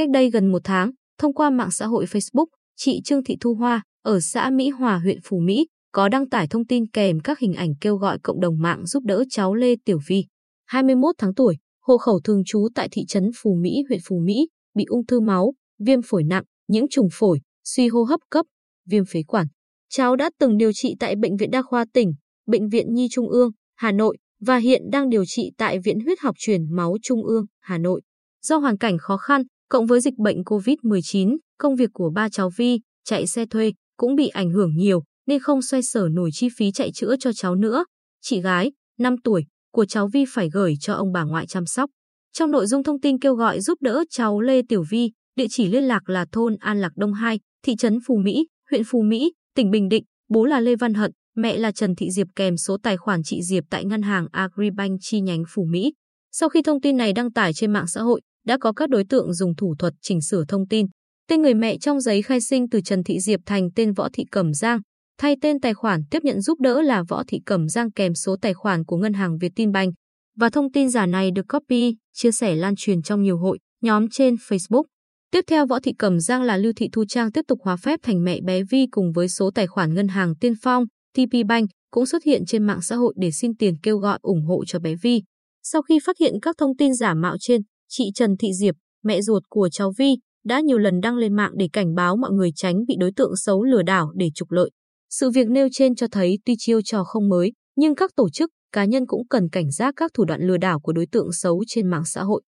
Cách đây gần một tháng, thông qua mạng xã hội Facebook, chị Trương Thị Thu Hoa ở xã Mỹ Hòa huyện Phú Mỹ có đăng tải thông tin kèm các hình ảnh kêu gọi cộng đồng mạng giúp đỡ cháu Lê Tiểu Vi, 21 tháng tuổi, hộ khẩu thường trú tại thị trấn Phú Mỹ, huyện Phú Mỹ, bị ung thư máu, viêm phổi nặng, nhiễm trùng phổi, suy hô hấp cấp, viêm phế quản. Cháu đã từng điều trị tại Bệnh viện Đa khoa tỉnh, Bệnh viện Nhi Trung ương, Hà Nội và hiện đang điều trị tại Viện Huyết học truyền máu Trung ương, Hà Nội. Do hoàn cảnh khó khăn, cộng với dịch bệnh COVID-19, công việc của ba cháu Vi, chạy xe thuê, cũng bị ảnh hưởng nhiều nên không xoay sở nổi chi phí chạy chữa cho cháu nữa. Chị gái, 5 tuổi, của cháu Vi phải gửi cho ông bà ngoại chăm sóc. Trong nội dung thông tin kêu gọi giúp đỡ cháu Lê Tiểu Vi, địa chỉ liên lạc là thôn An Lạc Đông 2, thị trấn Phú Mỹ, huyện Phú Mỹ, tỉnh Bình Định, bố là Lê Văn Hận, mẹ là Trần Thị Diệp kèm số tài khoản chị Diệp tại ngân hàng Agribank chi nhánh Phú Mỹ. Sau khi thông tin này đăng tải trên mạng xã hội, đã có các đối tượng dùng thủ thuật chỉnh sửa thông tin. Tên người mẹ trong giấy khai sinh từ Trần Thị Diệp thành tên Võ Thị Cẩm Giang, thay tên tài khoản tiếp nhận giúp đỡ là Võ Thị Cẩm Giang kèm số tài khoản của ngân hàng Vietinbank. Và thông tin giả này được copy, chia sẻ lan truyền trong nhiều hội, nhóm trên Facebook. Tiếp theo Võ Thị Cẩm Giang là Lưu Thị Thu Trang tiếp tục hóa phép thành mẹ bé Vi cùng với số tài khoản ngân hàng Tiên Phong, TP Bank cũng xuất hiện trên mạng xã hội để xin tiền kêu gọi ủng hộ cho bé Vi. Sau khi phát hiện các thông tin giả mạo trên, chị Trần Thị Diệp, mẹ ruột của cháu Vi, đã nhiều lần đăng lên mạng để cảnh báo mọi người tránh bị đối tượng xấu lừa đảo để trục lợi. Sự việc nêu trên cho thấy tuy chiêu trò không mới, nhưng các tổ chức, cá nhân cũng cần cảnh giác các thủ đoạn lừa đảo của đối tượng xấu trên mạng xã hội.